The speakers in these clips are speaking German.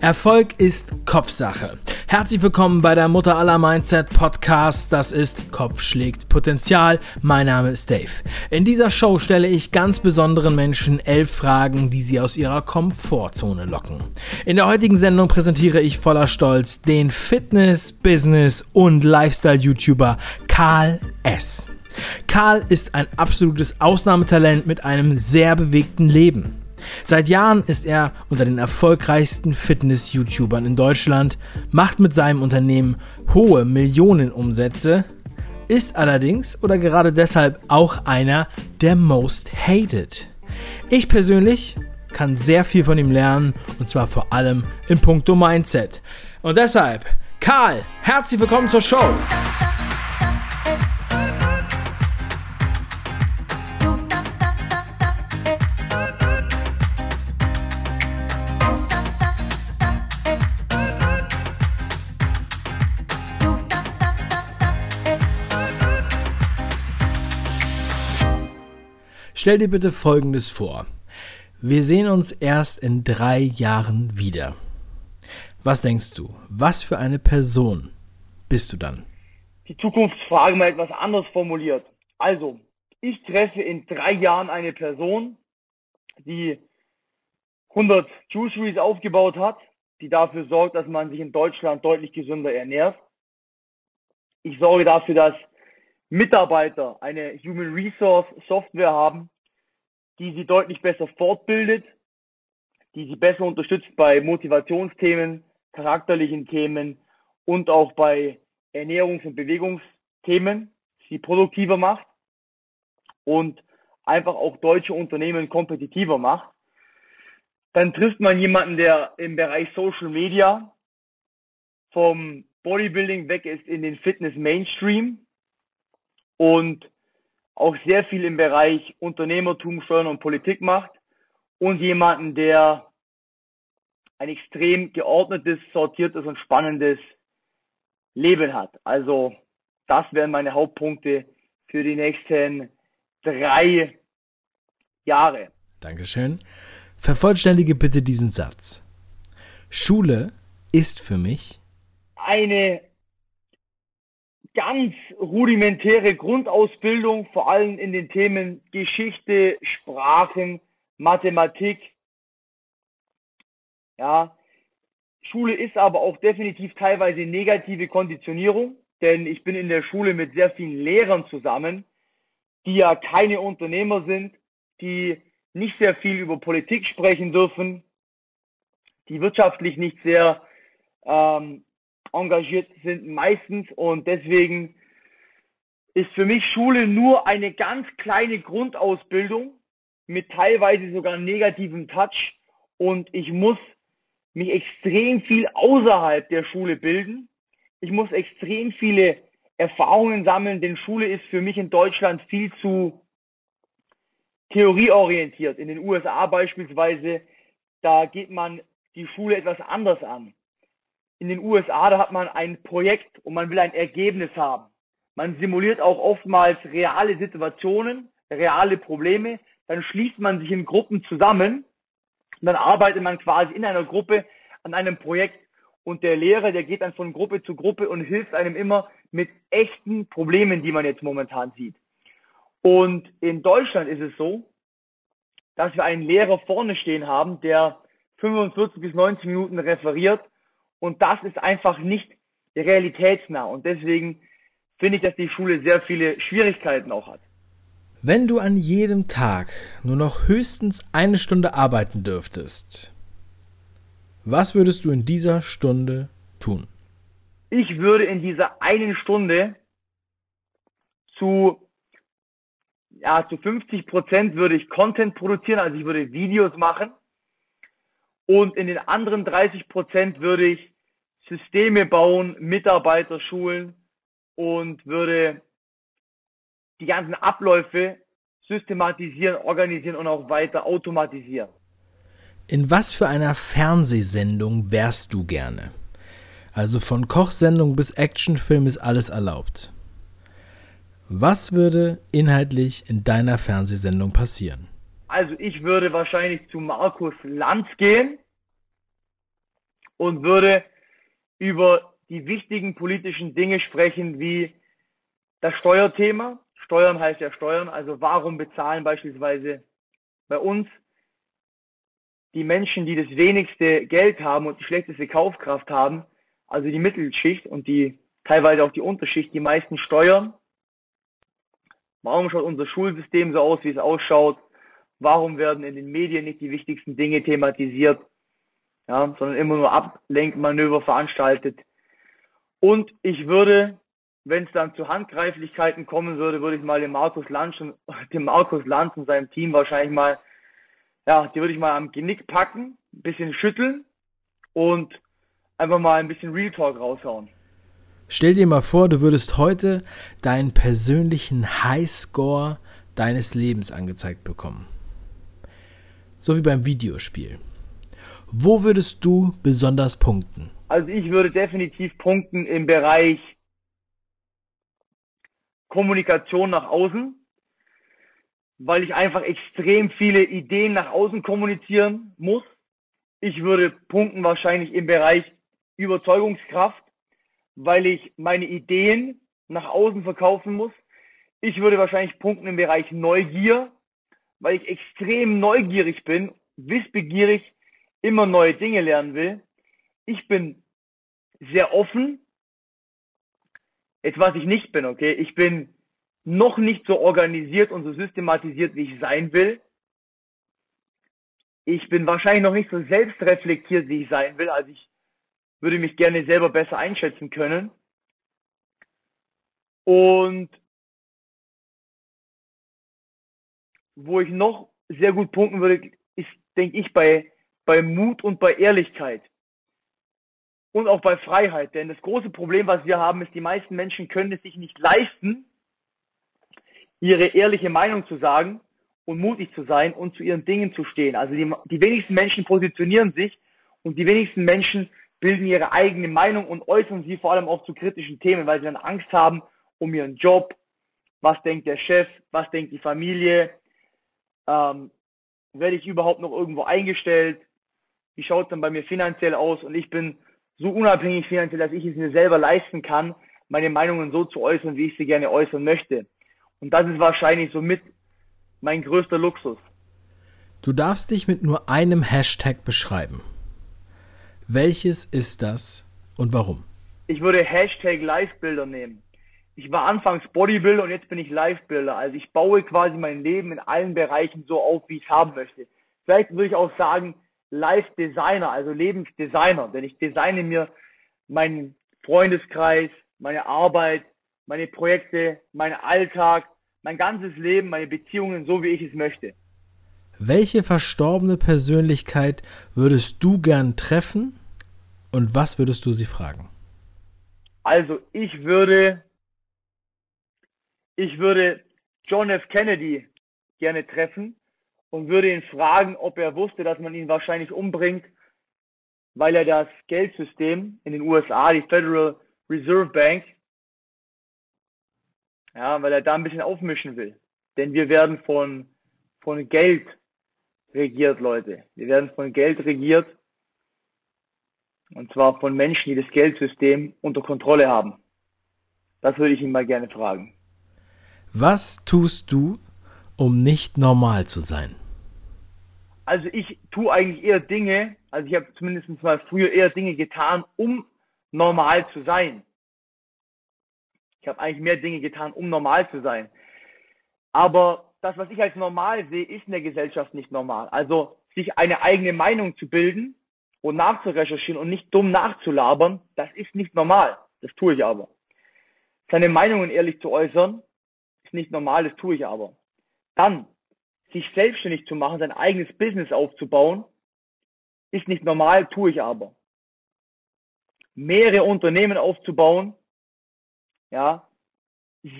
Erfolg ist Kopfsache. Herzlich willkommen bei der Mutter aller Mindset Podcast. Das ist Kopf schlägt Potenzial. Mein Name ist Dave. In dieser Show stelle ich ganz besonderen Menschen elf Fragen, die sie aus ihrer Komfortzone locken. In der heutigen Sendung präsentiere ich voller Stolz den Fitness, Business und Lifestyle-YouTuber Karl S. Karl ist ein absolutes Ausnahmetalent mit einem sehr bewegten Leben. Seit Jahren ist er unter den erfolgreichsten Fitness-YouTubern in Deutschland, macht mit seinem Unternehmen hohe Millionenumsätze, ist allerdings oder gerade deshalb auch einer der Most Hated. Ich persönlich kann sehr viel von ihm lernen und zwar vor allem im Punkto Mindset. Und deshalb, Karl, herzlich willkommen zur Show. Stell dir bitte Folgendes vor. Wir sehen uns erst in drei Jahren wieder. Was denkst du? Was für eine Person bist du dann? Die Zukunftsfrage mal etwas anders formuliert. Also, ich treffe in drei Jahren eine Person, die 100 Juiceries aufgebaut hat, die dafür sorgt, dass man sich in Deutschland deutlich gesünder ernährt. Ich sorge dafür, dass Mitarbeiter eine Human Resource Software haben, die sie deutlich besser fortbildet, die sie besser unterstützt bei Motivationsthemen, charakterlichen Themen und auch bei Ernährungs- und Bewegungsthemen, sie produktiver macht und einfach auch deutsche Unternehmen kompetitiver macht. Dann trifft man jemanden, der im Bereich Social Media vom Bodybuilding weg ist in den Fitness Mainstream und auch sehr viel im Bereich Unternehmertum, Steuern und Politik macht und jemanden, der ein extrem geordnetes, sortiertes und spannendes Leben hat. Also das wären meine Hauptpunkte für die nächsten drei Jahre. Dankeschön. Vervollständige bitte diesen Satz. Schule ist für mich eine ganz rudimentäre Grundausbildung, vor allem in den Themen Geschichte, Sprachen, Mathematik. Ja, Schule ist aber auch definitiv teilweise negative Konditionierung, denn ich bin in der Schule mit sehr vielen Lehrern zusammen, die ja keine Unternehmer sind, die nicht sehr viel über Politik sprechen dürfen, die wirtschaftlich nicht sehr ähm, engagiert sind meistens und deswegen ist für mich Schule nur eine ganz kleine Grundausbildung mit teilweise sogar negativem Touch und ich muss mich extrem viel außerhalb der Schule bilden. Ich muss extrem viele Erfahrungen sammeln, denn Schule ist für mich in Deutschland viel zu theorieorientiert. In den USA beispielsweise, da geht man die Schule etwas anders an in den USA, da hat man ein Projekt und man will ein Ergebnis haben. Man simuliert auch oftmals reale Situationen, reale Probleme. Dann schließt man sich in Gruppen zusammen und dann arbeitet man quasi in einer Gruppe an einem Projekt. Und der Lehrer, der geht dann von Gruppe zu Gruppe und hilft einem immer mit echten Problemen, die man jetzt momentan sieht. Und in Deutschland ist es so, dass wir einen Lehrer vorne stehen haben, der 45 bis 90 Minuten referiert und das ist einfach nicht realitätsnah. Und deswegen finde ich, dass die Schule sehr viele Schwierigkeiten auch hat. Wenn du an jedem Tag nur noch höchstens eine Stunde arbeiten dürftest, was würdest du in dieser Stunde tun? Ich würde in dieser einen Stunde zu, ja, zu 50 Prozent würde ich Content produzieren, also ich würde Videos machen. Und in den anderen 30 Prozent würde ich Systeme bauen, Mitarbeiter schulen und würde die ganzen Abläufe systematisieren, organisieren und auch weiter automatisieren. In was für einer Fernsehsendung wärst du gerne? Also von Kochsendung bis Actionfilm ist alles erlaubt. Was würde inhaltlich in deiner Fernsehsendung passieren? Also ich würde wahrscheinlich zu Markus Lanz gehen und würde über die wichtigen politischen Dinge sprechen, wie das Steuerthema. Steuern heißt ja Steuern, also warum bezahlen beispielsweise bei uns die Menschen, die das wenigste Geld haben und die schlechteste Kaufkraft haben, also die Mittelschicht und die teilweise auch die Unterschicht, die meisten Steuern. Warum schaut unser Schulsystem so aus, wie es ausschaut? Warum werden in den Medien nicht die wichtigsten Dinge thematisiert, ja, sondern immer nur Ablenkmanöver veranstaltet? Und ich würde, wenn es dann zu Handgreiflichkeiten kommen würde, würde ich mal den Markus Lanz und, dem Markus Lanz und seinem Team wahrscheinlich mal, ja, die würde ich mal am Genick packen, ein bisschen schütteln und einfach mal ein bisschen Real Talk raushauen. Stell dir mal vor, du würdest heute deinen persönlichen Highscore deines Lebens angezeigt bekommen. So wie beim Videospiel. Wo würdest du besonders punkten? Also ich würde definitiv punkten im Bereich Kommunikation nach außen, weil ich einfach extrem viele Ideen nach außen kommunizieren muss. Ich würde punkten wahrscheinlich im Bereich Überzeugungskraft, weil ich meine Ideen nach außen verkaufen muss. Ich würde wahrscheinlich punkten im Bereich Neugier, weil ich extrem neugierig bin, wissbegierig, immer neue Dinge lernen will. Ich bin sehr offen. Jetzt was ich nicht bin, okay? Ich bin noch nicht so organisiert und so systematisiert, wie ich sein will. Ich bin wahrscheinlich noch nicht so selbstreflektiert, wie ich sein will. Also ich würde mich gerne selber besser einschätzen können. Und wo ich noch sehr gut punkten würde, ist, denke ich, bei, bei Mut und bei Ehrlichkeit. Und auch bei Freiheit. Denn das große Problem, was wir haben, ist, die meisten Menschen können es sich nicht leisten, ihre ehrliche Meinung zu sagen und mutig zu sein und zu ihren Dingen zu stehen. Also die, die wenigsten Menschen positionieren sich und die wenigsten Menschen bilden ihre eigene Meinung und äußern sie vor allem auch zu kritischen Themen, weil sie dann Angst haben um ihren Job. Was denkt der Chef? Was denkt die Familie? Ähm, werde ich überhaupt noch irgendwo eingestellt? Wie schaut es dann bei mir finanziell aus? Und ich bin so unabhängig finanziell, dass ich es mir selber leisten kann, meine Meinungen so zu äußern, wie ich sie gerne äußern möchte. Und das ist wahrscheinlich somit mein größter Luxus. Du darfst dich mit nur einem Hashtag beschreiben. Welches ist das und warum? Ich würde Hashtag Livebuilder nehmen. Ich war anfangs Bodybuilder und jetzt bin ich Livebuilder. Also ich baue quasi mein Leben in allen Bereichen so auf, wie ich es haben möchte. Vielleicht würde ich auch sagen Live Designer, also Lebensdesigner, denn ich designe mir meinen Freundeskreis, meine Arbeit, meine Projekte, meinen Alltag, mein ganzes Leben, meine Beziehungen so, wie ich es möchte. Welche verstorbene Persönlichkeit würdest du gern treffen und was würdest du sie fragen? Also ich würde, ich würde John F. Kennedy gerne treffen und würde ihn fragen, ob er wusste, dass man ihn wahrscheinlich umbringt, weil er das Geldsystem in den USA, die Federal Reserve Bank, ja, weil er da ein bisschen aufmischen will. Denn wir werden von, von Geld regiert, Leute. Wir werden von Geld regiert und zwar von Menschen, die das Geldsystem unter Kontrolle haben. Das würde ich ihn mal gerne fragen. Was tust du, um nicht normal zu sein? Also ich tue eigentlich eher Dinge, also ich habe zumindest mal früher eher Dinge getan, um normal zu sein. Ich habe eigentlich mehr Dinge getan, um normal zu sein. Aber das, was ich als normal sehe, ist in der Gesellschaft nicht normal. Also sich eine eigene Meinung zu bilden, und nachzurecherchieren und nicht dumm nachzulabern, das ist nicht normal. Das tue ich aber. Seine Meinungen ehrlich zu äußern, ist nicht normal, das tue ich aber. Dann, sich selbstständig zu machen, sein eigenes Business aufzubauen, ist nicht normal, tue ich aber. Mehrere Unternehmen aufzubauen, ja,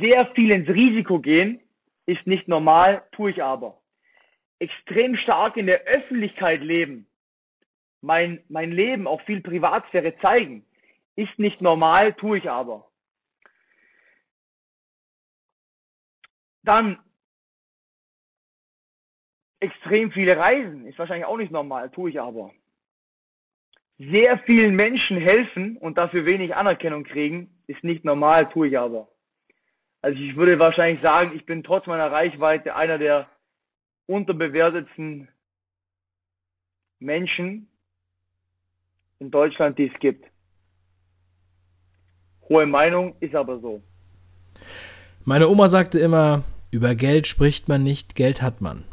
sehr viel ins Risiko gehen, ist nicht normal, tue ich aber. Extrem stark in der Öffentlichkeit leben, mein, mein Leben, auch viel Privatsphäre zeigen. Ist nicht normal, tue ich aber. Dann extrem viele Reisen, ist wahrscheinlich auch nicht normal, tue ich aber. sehr vielen Menschen helfen und dafür wenig Anerkennung kriegen, ist nicht normal, tue ich aber. Also ich würde wahrscheinlich sagen, ich bin trotz meiner Reichweite einer der unterbewertetsten Menschen in Deutschland, die es gibt. Hohe Meinung ist aber so. Meine Oma sagte immer, über Geld spricht man nicht, Geld hat man.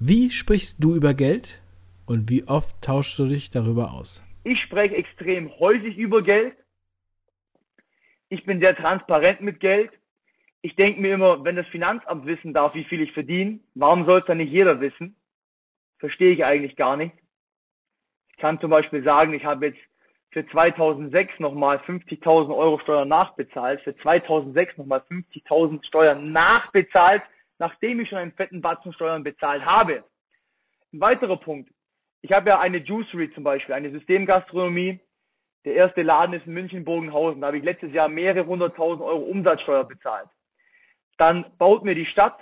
Wie sprichst du über Geld und wie oft tauschst du dich darüber aus? Ich spreche extrem häufig über Geld. Ich bin sehr transparent mit Geld. Ich denke mir immer, wenn das Finanzamt wissen darf, wie viel ich verdiene, warum soll es dann nicht jeder wissen? Verstehe ich eigentlich gar nicht. Ich kann zum Beispiel sagen, ich habe jetzt für 2006 nochmal 50.000 Euro Steuern nachbezahlt, für 2006 nochmal 50.000 Steuern nachbezahlt, nachdem ich schon einen fetten Batzen Steuern bezahlt habe. Ein weiterer Punkt. Ich habe ja eine Juicery zum Beispiel, eine Systemgastronomie. Der erste Laden ist in München-Bogenhausen. Da habe ich letztes Jahr mehrere hunderttausend Euro Umsatzsteuer bezahlt. Dann baut mir die Stadt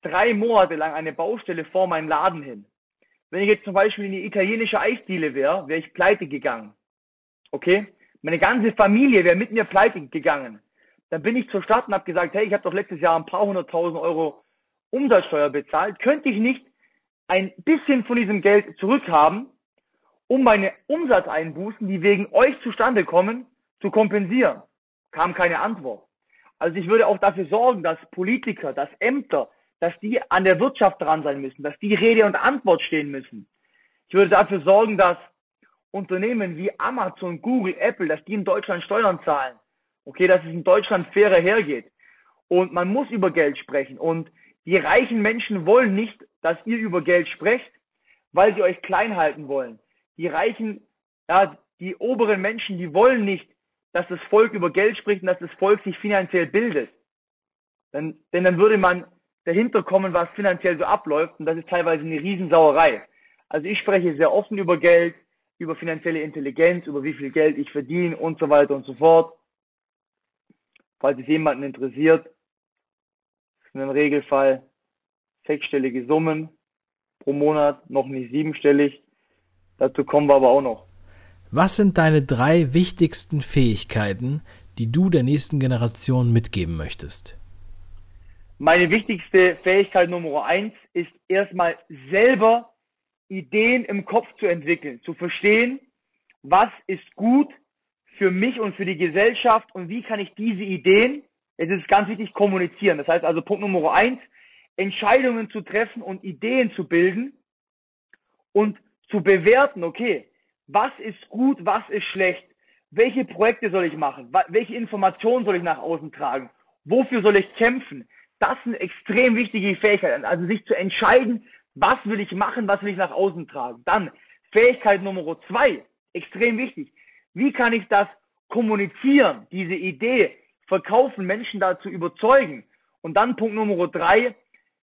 drei Monate lang eine Baustelle vor meinen Laden hin. Wenn ich jetzt zum Beispiel in die italienische Eisdiele wäre, wäre ich pleite gegangen. Okay? Meine ganze Familie wäre mit mir pleite gegangen. Dann bin ich zur Stadt und habe gesagt, hey, ich habe doch letztes Jahr ein paar hunderttausend Euro Umsatzsteuer bezahlt. Könnte ich nicht ein bisschen von diesem Geld zurückhaben, um meine Umsatzeinbußen, die wegen euch zustande kommen, zu kompensieren? Kam keine Antwort. Also ich würde auch dafür sorgen, dass Politiker, dass Ämter, dass die an der Wirtschaft dran sein müssen, dass die Rede und Antwort stehen müssen. Ich würde dafür sorgen, dass Unternehmen wie Amazon, Google, Apple, dass die in Deutschland Steuern zahlen. Okay, dass es in Deutschland fairer hergeht. Und man muss über Geld sprechen. Und die reichen Menschen wollen nicht, dass ihr über Geld sprecht, weil sie euch klein halten wollen. Die reichen, ja, die oberen Menschen, die wollen nicht, dass das Volk über Geld spricht und dass das Volk sich finanziell bildet. Denn, denn dann würde man dahinter kommen, was finanziell so abläuft und das ist teilweise eine Riesensauerei. Also ich spreche sehr offen über Geld, über finanzielle Intelligenz, über wie viel Geld ich verdiene und so weiter und so fort. Falls es jemanden interessiert, sind im Regelfall sechsstellige Summen pro Monat, noch nicht siebenstellig. Dazu kommen wir aber auch noch. Was sind deine drei wichtigsten Fähigkeiten, die du der nächsten Generation mitgeben möchtest? Meine wichtigste Fähigkeit Nummer eins ist erstmal selber Ideen im Kopf zu entwickeln, zu verstehen, was ist gut für mich und für die Gesellschaft und wie kann ich diese Ideen, es ist ganz wichtig, kommunizieren. Das heißt also Punkt Nummer eins, Entscheidungen zu treffen und Ideen zu bilden und zu bewerten, okay, was ist gut, was ist schlecht, welche Projekte soll ich machen, welche Informationen soll ich nach außen tragen, wofür soll ich kämpfen, das sind extrem wichtige Fähigkeiten. Also sich zu entscheiden, was will ich machen, was will ich nach außen tragen. Dann Fähigkeit Nummer zwei, extrem wichtig. Wie kann ich das kommunizieren, diese Idee verkaufen, Menschen dazu überzeugen? Und dann Punkt Nummer drei,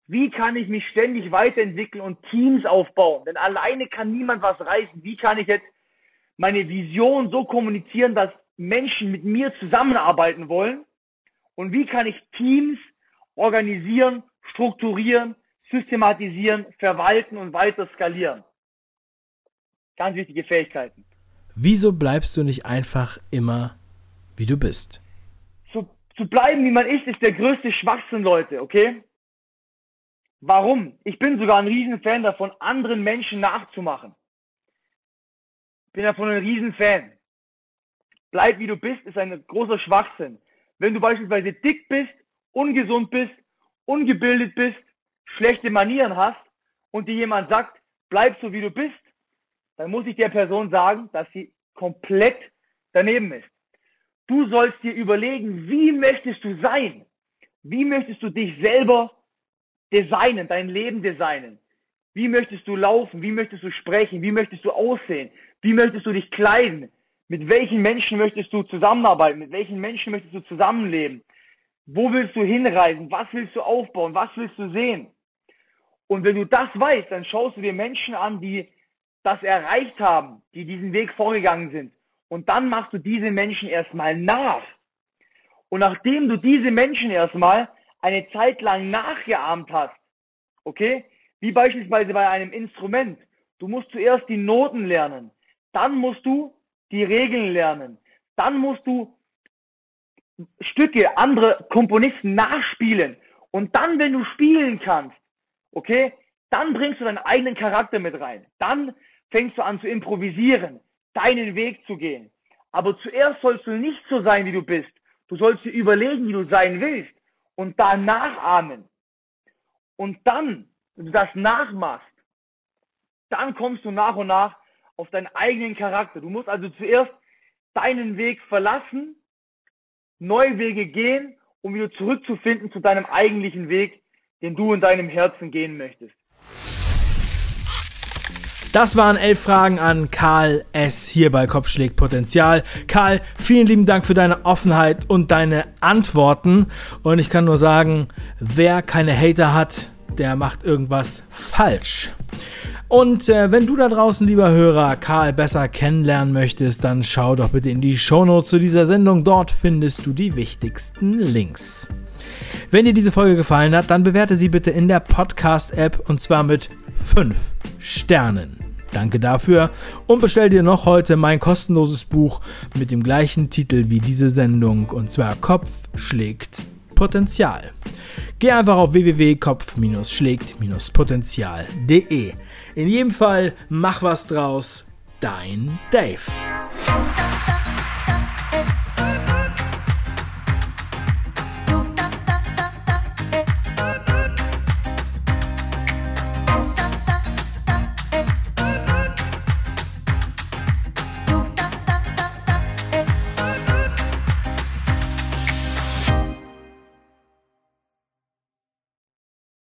wie kann ich mich ständig weiterentwickeln und Teams aufbauen? Denn alleine kann niemand was reißen. Wie kann ich jetzt meine Vision so kommunizieren, dass Menschen mit mir zusammenarbeiten wollen? Und wie kann ich Teams organisieren, strukturieren, systematisieren, verwalten und weiter skalieren. Ganz wichtige Fähigkeiten. Wieso bleibst du nicht einfach immer, wie du bist? Zu, zu bleiben, wie man ist, ist der größte Schwachsinn, Leute, okay? Warum? Ich bin sogar ein Riesenfan davon, anderen Menschen nachzumachen. Bin davon ein Riesenfan. Bleib wie du bist, ist ein großer Schwachsinn. Wenn du beispielsweise dick bist, ungesund bist, ungebildet bist, schlechte Manieren hast und dir jemand sagt, bleib so wie du bist, dann muss ich der Person sagen, dass sie komplett daneben ist. Du sollst dir überlegen, wie möchtest du sein? Wie möchtest du dich selber designen, dein Leben designen? Wie möchtest du laufen? Wie möchtest du sprechen? Wie möchtest du aussehen? Wie möchtest du dich kleiden? Mit welchen Menschen möchtest du zusammenarbeiten? Mit welchen Menschen möchtest du zusammenleben? Wo willst du hinreisen? Was willst du aufbauen? Was willst du sehen? Und wenn du das weißt, dann schaust du dir Menschen an, die das erreicht haben, die diesen Weg vorgegangen sind. Und dann machst du diese Menschen erstmal nach. Und nachdem du diese Menschen erstmal eine Zeit lang nachgeahmt hast, okay, wie beispielsweise bei einem Instrument, du musst zuerst die Noten lernen, Dann musst du die Regeln lernen. Dann musst du Stücke, andere Komponisten nachspielen. Und dann, wenn du spielen kannst, okay, dann bringst du deinen eigenen Charakter mit rein. Dann fängst du an zu improvisieren, deinen Weg zu gehen. Aber zuerst sollst du nicht so sein, wie du bist. Du sollst dir überlegen, wie du sein willst und da nachahmen. Und dann, wenn du das nachmachst, dann kommst du nach und nach auf deinen eigenen Charakter. Du musst also zuerst deinen Weg verlassen, neue Wege gehen, um wieder zurückzufinden zu deinem eigentlichen Weg, den du in deinem Herzen gehen möchtest. Das waren elf Fragen an Karl S. hier bei Kopfschläg Potenzial. Karl, vielen lieben Dank für deine Offenheit und deine Antworten. Und ich kann nur sagen, wer keine Hater hat, der macht irgendwas falsch. Und äh, wenn du da draußen, lieber Hörer, Karl besser kennenlernen möchtest, dann schau doch bitte in die Shownotes zu dieser Sendung. Dort findest du die wichtigsten Links. Wenn dir diese Folge gefallen hat, dann bewerte sie bitte in der Podcast-App und zwar mit 5 Sternen. Danke dafür und bestell dir noch heute mein kostenloses Buch mit dem gleichen Titel wie diese Sendung und zwar Kopf schlägt Potenzial. Geh einfach auf www.kopf-schlägt-potenzial.de. In jedem Fall, mach was draus. Dein Dave.